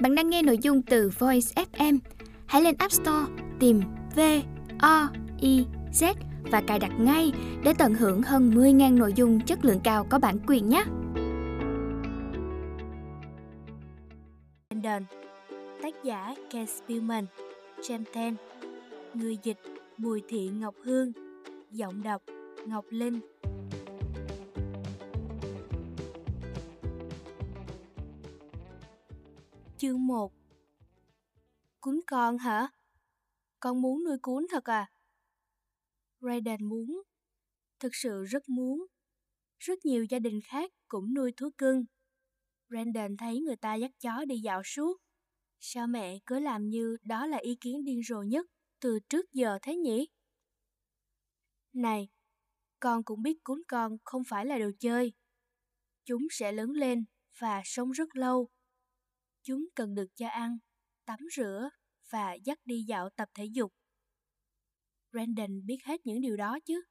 Bạn đang nghe nội dung từ Voice FM. Hãy lên App Store, tìm V O I Z và cài đặt ngay để tận hưởng hơn 10.000 nội dung chất lượng cao có bản quyền nhé. London Tác giả Kate Spielman, James Ten Người dịch Bùi Thị Ngọc Hương, Giọng đọc Ngọc Linh Chương 1 Cún con hả? Con muốn nuôi cún thật à? Raiden muốn. Thực sự rất muốn. Rất nhiều gia đình khác cũng nuôi thú cưng. Raiden thấy người ta dắt chó đi dạo suốt. Sao mẹ cứ làm như đó là ý kiến điên rồ nhất từ trước giờ thế nhỉ? Này, con cũng biết cún con không phải là đồ chơi. Chúng sẽ lớn lên và sống rất lâu. Chúng cần được cho ăn, tắm rửa và dắt đi dạo tập thể dục. Brandon biết hết những điều đó chứ.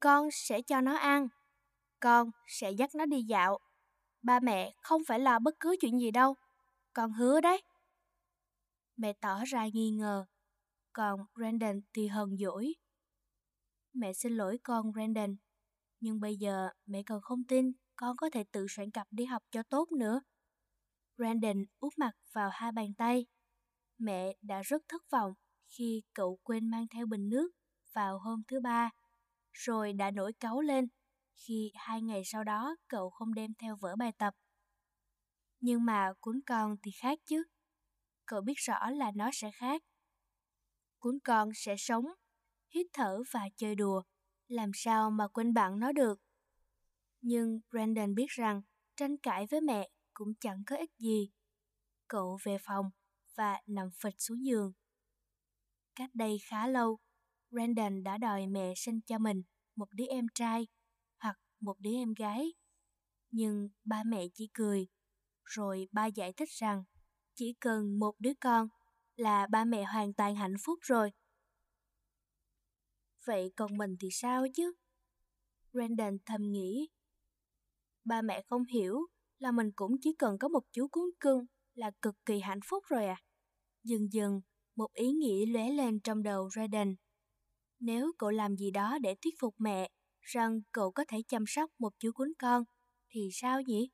Con sẽ cho nó ăn. Con sẽ dắt nó đi dạo. Ba mẹ không phải lo bất cứ chuyện gì đâu. Con hứa đấy. Mẹ tỏ ra nghi ngờ. Còn Brandon thì hờn dỗi. Mẹ xin lỗi con Brandon. Nhưng bây giờ mẹ còn không tin con có thể tự soạn cặp đi học cho tốt nữa. Brandon úp mặt vào hai bàn tay. Mẹ đã rất thất vọng khi cậu quên mang theo bình nước vào hôm thứ ba, rồi đã nổi cáu lên khi hai ngày sau đó cậu không đem theo vở bài tập. Nhưng mà cuốn con thì khác chứ. Cậu biết rõ là nó sẽ khác. Cuốn con sẽ sống, hít thở và chơi đùa, làm sao mà quên bạn nó được. Nhưng Brandon biết rằng tranh cãi với mẹ cũng chẳng có ích gì. Cậu về phòng và nằm phịch xuống giường. Cách đây khá lâu, Brandon đã đòi mẹ sinh cho mình một đứa em trai hoặc một đứa em gái. Nhưng ba mẹ chỉ cười, rồi ba giải thích rằng chỉ cần một đứa con là ba mẹ hoàn toàn hạnh phúc rồi. Vậy còn mình thì sao chứ? Brandon thầm nghĩ. Ba mẹ không hiểu là mình cũng chỉ cần có một chú cún cưng là cực kỳ hạnh phúc rồi à. Dần dần, một ý nghĩ lóe lên trong đầu Raiden. Nếu cậu làm gì đó để thuyết phục mẹ rằng cậu có thể chăm sóc một chú cún con, thì sao nhỉ?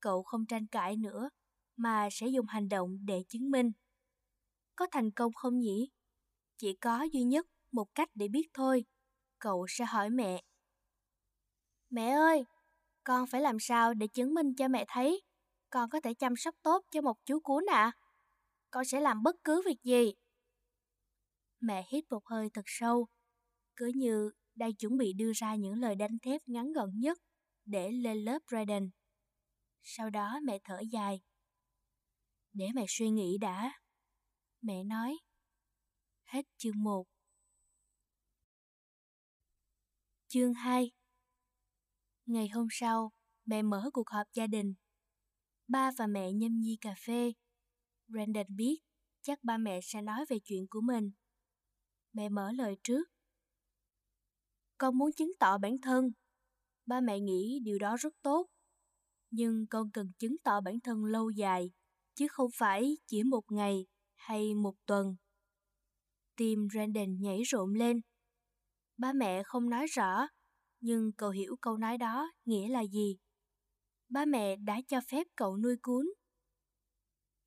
Cậu không tranh cãi nữa, mà sẽ dùng hành động để chứng minh. Có thành công không nhỉ? Chỉ có duy nhất một cách để biết thôi. Cậu sẽ hỏi mẹ. Mẹ ơi, con phải làm sao để chứng minh cho mẹ thấy con có thể chăm sóc tốt cho một chú cún ạ? À? Con sẽ làm bất cứ việc gì. Mẹ hít một hơi thật sâu, cứ như đang chuẩn bị đưa ra những lời đanh thép ngắn gọn nhất để lên lớp Braden. Sau đó mẹ thở dài. Để mẹ suy nghĩ đã. Mẹ nói. Hết chương 1. Chương 2 Ngày hôm sau, mẹ mở cuộc họp gia đình. Ba và mẹ nhâm nhi cà phê. Brandon biết chắc ba mẹ sẽ nói về chuyện của mình. Mẹ mở lời trước. Con muốn chứng tỏ bản thân. Ba mẹ nghĩ điều đó rất tốt. Nhưng con cần chứng tỏ bản thân lâu dài, chứ không phải chỉ một ngày hay một tuần. Tim Brandon nhảy rộn lên. Ba mẹ không nói rõ nhưng cậu hiểu câu nói đó nghĩa là gì. Ba mẹ đã cho phép cậu nuôi cún.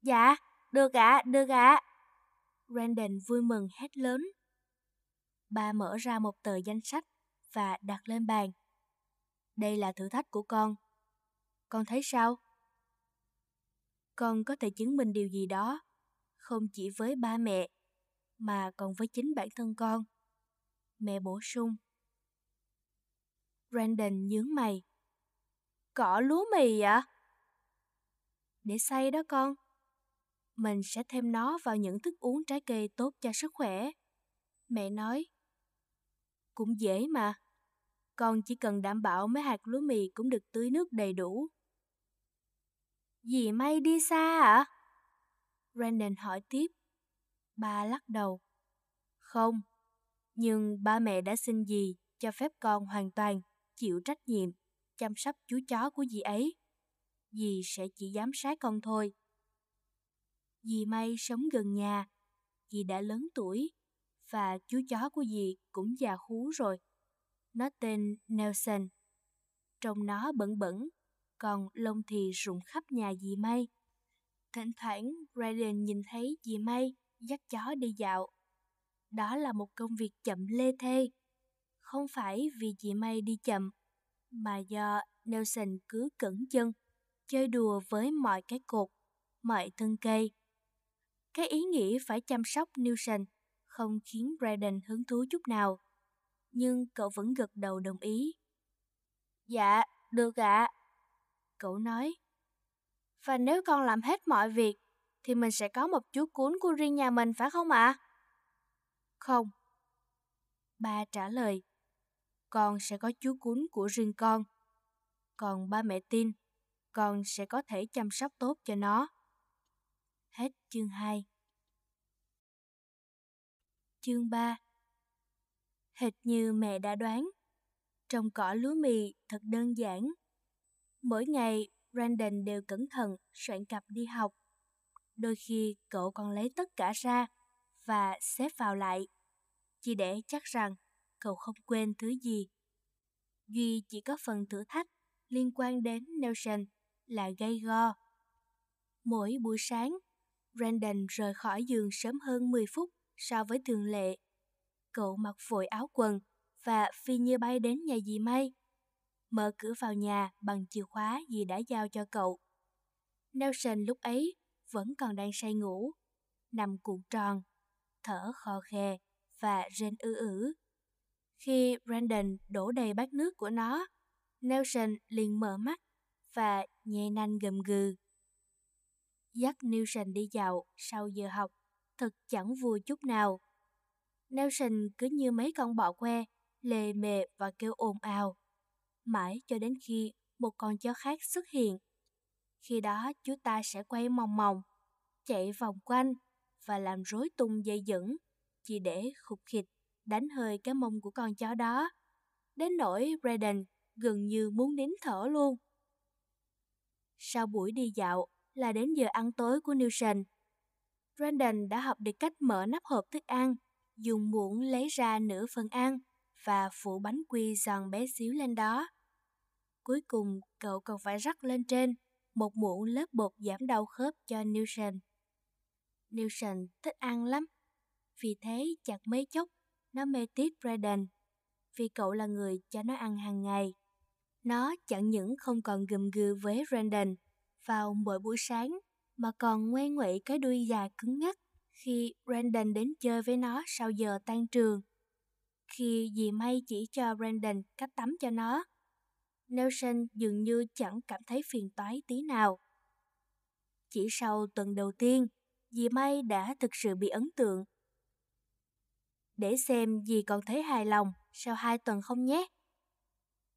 Dạ, được ạ, à, được ạ. À. Brandon vui mừng hét lớn. Ba mở ra một tờ danh sách và đặt lên bàn. Đây là thử thách của con. Con thấy sao? Con có thể chứng minh điều gì đó, không chỉ với ba mẹ, mà còn với chính bản thân con. Mẹ bổ sung. Brandon nhướng mày. Cỏ lúa mì ạ? Để xay đó con. Mình sẽ thêm nó vào những thức uống trái cây tốt cho sức khỏe. Mẹ nói. Cũng dễ mà. Con chỉ cần đảm bảo mấy hạt lúa mì cũng được tưới nước đầy đủ. Dì may đi xa ạ? À? Brandon hỏi tiếp. Ba lắc đầu. Không, nhưng ba mẹ đã xin dì cho phép con hoàn toàn chịu trách nhiệm, chăm sóc chú chó của dì ấy. Dì sẽ chỉ giám sát con thôi. Dì May sống gần nhà, dì đã lớn tuổi, và chú chó của dì cũng già hú rồi. Nó tên Nelson. Trông nó bẩn bẩn, còn lông thì rụng khắp nhà dì May. Thỉnh thoảng, Raiden nhìn thấy dì May dắt chó đi dạo. Đó là một công việc chậm lê thê. Không phải vì chị May đi chậm, mà do Nelson cứ cẩn chân, chơi đùa với mọi cái cột, mọi thân cây. Cái ý nghĩ phải chăm sóc Nelson không khiến Braden hứng thú chút nào. Nhưng cậu vẫn gật đầu đồng ý. Dạ, được ạ. Cậu nói. Và nếu con làm hết mọi việc, thì mình sẽ có một chú cuốn của riêng nhà mình phải không ạ? Không. Ba trả lời. Con sẽ có chú cún của riêng con. Còn ba mẹ tin, con sẽ có thể chăm sóc tốt cho nó. Hết chương 2 Chương 3 Hệt như mẹ đã đoán, trồng cỏ lúa mì thật đơn giản. Mỗi ngày, Brandon đều cẩn thận soạn cặp đi học. Đôi khi cậu còn lấy tất cả ra và xếp vào lại, chỉ để chắc rằng cậu không quên thứ gì. Duy chỉ có phần thử thách liên quan đến Nelson là gây go. Mỗi buổi sáng, Brandon rời khỏi giường sớm hơn 10 phút so với thường lệ. Cậu mặc vội áo quần và phi như bay đến nhà dì May. Mở cửa vào nhà bằng chìa khóa dì đã giao cho cậu. Nelson lúc ấy vẫn còn đang say ngủ, nằm cuộn tròn, thở khò khè và rên ư ử. Khi Brandon đổ đầy bát nước của nó, Nelson liền mở mắt và nhẹ nanh gầm gừ. Dắt Nelson đi dạo sau giờ học thật chẳng vui chút nào. Nelson cứ như mấy con bọ que, lề mề và kêu ồn ào. Mãi cho đến khi một con chó khác xuất hiện. Khi đó chú ta sẽ quay mòng mòng, chạy vòng quanh và làm rối tung dây dẫn, chỉ để khục khịch đánh hơi cái mông của con chó đó. Đến nỗi Braden gần như muốn nín thở luôn. Sau buổi đi dạo là đến giờ ăn tối của Newson. Brandon đã học được cách mở nắp hộp thức ăn, dùng muỗng lấy ra nửa phần ăn và phủ bánh quy giòn bé xíu lên đó. Cuối cùng, cậu còn phải rắc lên trên một muỗng lớp bột giảm đau khớp cho Newson. Newson thích ăn lắm, vì thế chặt mấy chốc, nó mê tiếc Brandon, vì cậu là người cho nó ăn hàng ngày. Nó chẳng những không còn gầm gừ với Brandon vào mỗi buổi sáng mà còn ngoe nguậy cái đuôi dài cứng ngắc khi Brandon đến chơi với nó sau giờ tan trường. Khi dì May chỉ cho Brandon cách tắm cho nó, Nelson dường như chẳng cảm thấy phiền toái tí nào. Chỉ sau tuần đầu tiên, dì May đã thực sự bị ấn tượng. Để xem dì còn thấy hài lòng sau hai tuần không nhé.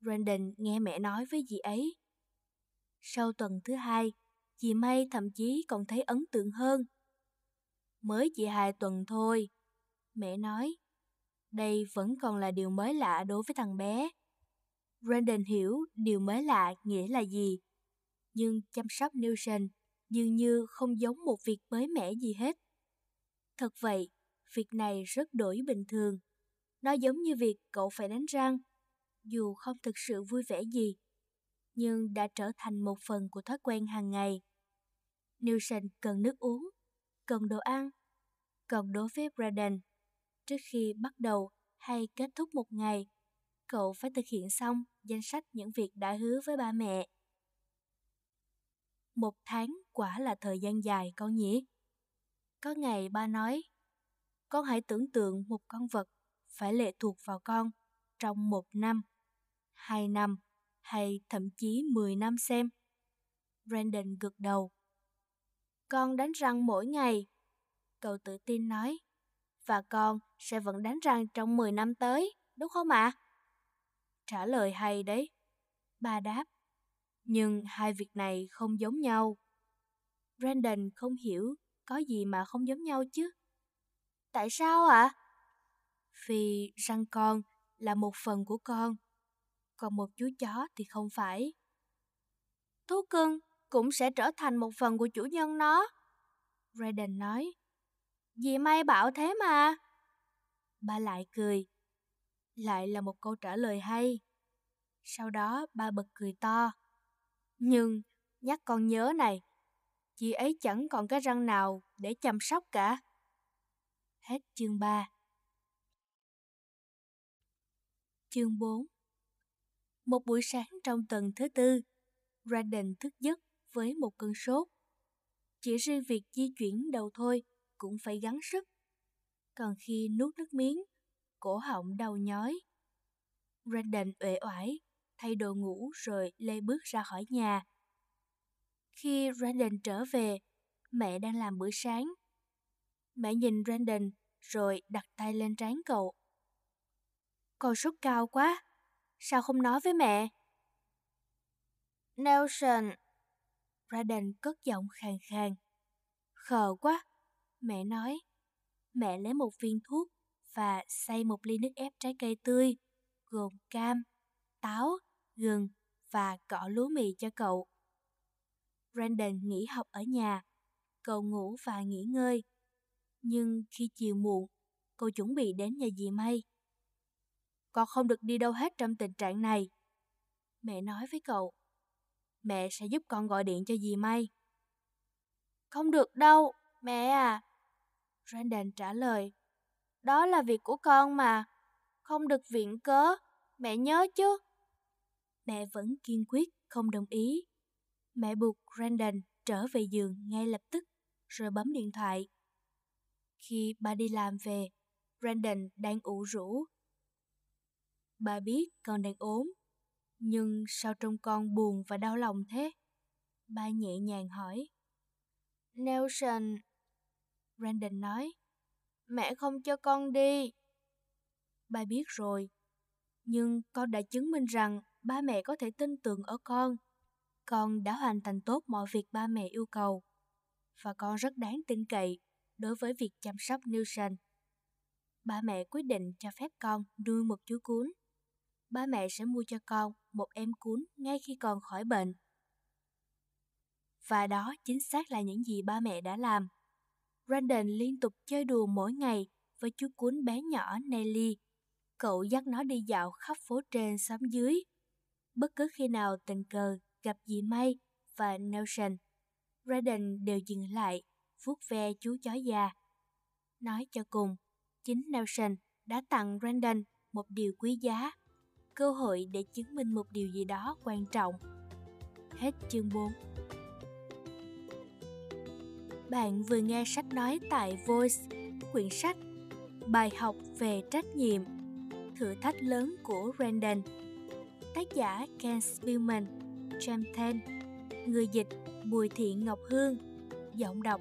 Brandon nghe mẹ nói với dì ấy. Sau tuần thứ hai, Dì May thậm chí còn thấy ấn tượng hơn. Mới chỉ hai tuần thôi, mẹ nói. Đây vẫn còn là điều mới lạ đối với thằng bé. Brandon hiểu điều mới lạ nghĩa là gì. Nhưng chăm sóc Newton dường như không giống một việc mới mẻ gì hết. Thật vậy, việc này rất đổi bình thường. Nó giống như việc cậu phải đánh răng, dù không thực sự vui vẻ gì nhưng đã trở thành một phần của thói quen hàng ngày. Newson cần nước uống, cần đồ ăn. Còn đối với Braden, trước khi bắt đầu hay kết thúc một ngày, cậu phải thực hiện xong danh sách những việc đã hứa với ba mẹ. Một tháng quả là thời gian dài con nhỉ? Có ngày ba nói, con hãy tưởng tượng một con vật phải lệ thuộc vào con trong một năm, hai năm hay thậm chí 10 năm xem. Brandon gật đầu. Con đánh răng mỗi ngày. Cậu tự tin nói. Và con sẽ vẫn đánh răng trong 10 năm tới, đúng không ạ? Trả lời hay đấy. Ba đáp. Nhưng hai việc này không giống nhau. Brandon không hiểu có gì mà không giống nhau chứ. Tại sao ạ? À? Vì răng con là một phần của con còn một chú chó thì không phải. Thú cưng cũng sẽ trở thành một phần của chủ nhân nó. Raiden nói. Dì May bảo thế mà. Ba lại cười. Lại là một câu trả lời hay. Sau đó ba bật cười to. Nhưng, nhắc con nhớ này, chị ấy chẳng còn cái răng nào để chăm sóc cả. Hết chương 3 Chương 4 Một buổi sáng trong tuần thứ tư, Brandon thức giấc với một cơn sốt. Chỉ riêng việc di chuyển đầu thôi cũng phải gắng sức. Còn khi nuốt nước miếng, cổ họng đau nhói. Brandon uể oải, thay đồ ngủ rồi lê bước ra khỏi nhà. Khi Brandon trở về, mẹ đang làm bữa sáng. Mẹ nhìn Brandon rồi đặt tay lên trán cậu. Con sốt cao quá, sao không nói với mẹ? Nelson, Brandon cất giọng khàn khàn. Khờ quá, mẹ nói. Mẹ lấy một viên thuốc và xay một ly nước ép trái cây tươi, gồm cam, táo, gừng và cỏ lúa mì cho cậu. Brandon nghỉ học ở nhà, cậu ngủ và nghỉ ngơi. Nhưng khi chiều muộn, cô chuẩn bị đến nhà dì May. Con không được đi đâu hết trong tình trạng này. Mẹ nói với cậu, mẹ sẽ giúp con gọi điện cho dì May. Không được đâu, mẹ à. Brandon trả lời, đó là việc của con mà, không được viện cớ, mẹ nhớ chứ. Mẹ vẫn kiên quyết không đồng ý. Mẹ buộc Brandon trở về giường ngay lập tức, rồi bấm điện thoại. Khi bà đi làm về, Brandon đang ủ rũ. Bà biết con đang ốm, nhưng sao trông con buồn và đau lòng thế? Bà nhẹ nhàng hỏi. Nelson, Brandon nói, mẹ không cho con đi. Bà biết rồi, nhưng con đã chứng minh rằng ba mẹ có thể tin tưởng ở con. Con đã hoàn thành tốt mọi việc ba mẹ yêu cầu, và con rất đáng tin cậy đối với việc chăm sóc Nelson. Ba mẹ quyết định cho phép con nuôi một chú cún. Ba mẹ sẽ mua cho con một em cún ngay khi con khỏi bệnh. Và đó chính xác là những gì ba mẹ đã làm. Brandon liên tục chơi đùa mỗi ngày với chú cún bé nhỏ Nelly. Cậu dắt nó đi dạo khắp phố trên xóm dưới. Bất cứ khi nào tình cờ gặp dì May và Nelson, Brandon đều dừng lại, vuốt ve chú chó già. Nói cho cùng, chính Nelson đã tặng Brandon một điều quý giá, cơ hội để chứng minh một điều gì đó quan trọng. Hết chương 4 Bạn vừa nghe sách nói tại Voice, quyển sách Bài học về trách nhiệm, thử thách lớn của Brandon. Tác giả Ken Spielman James Ten, người dịch Bùi Thị Ngọc Hương, giọng đọc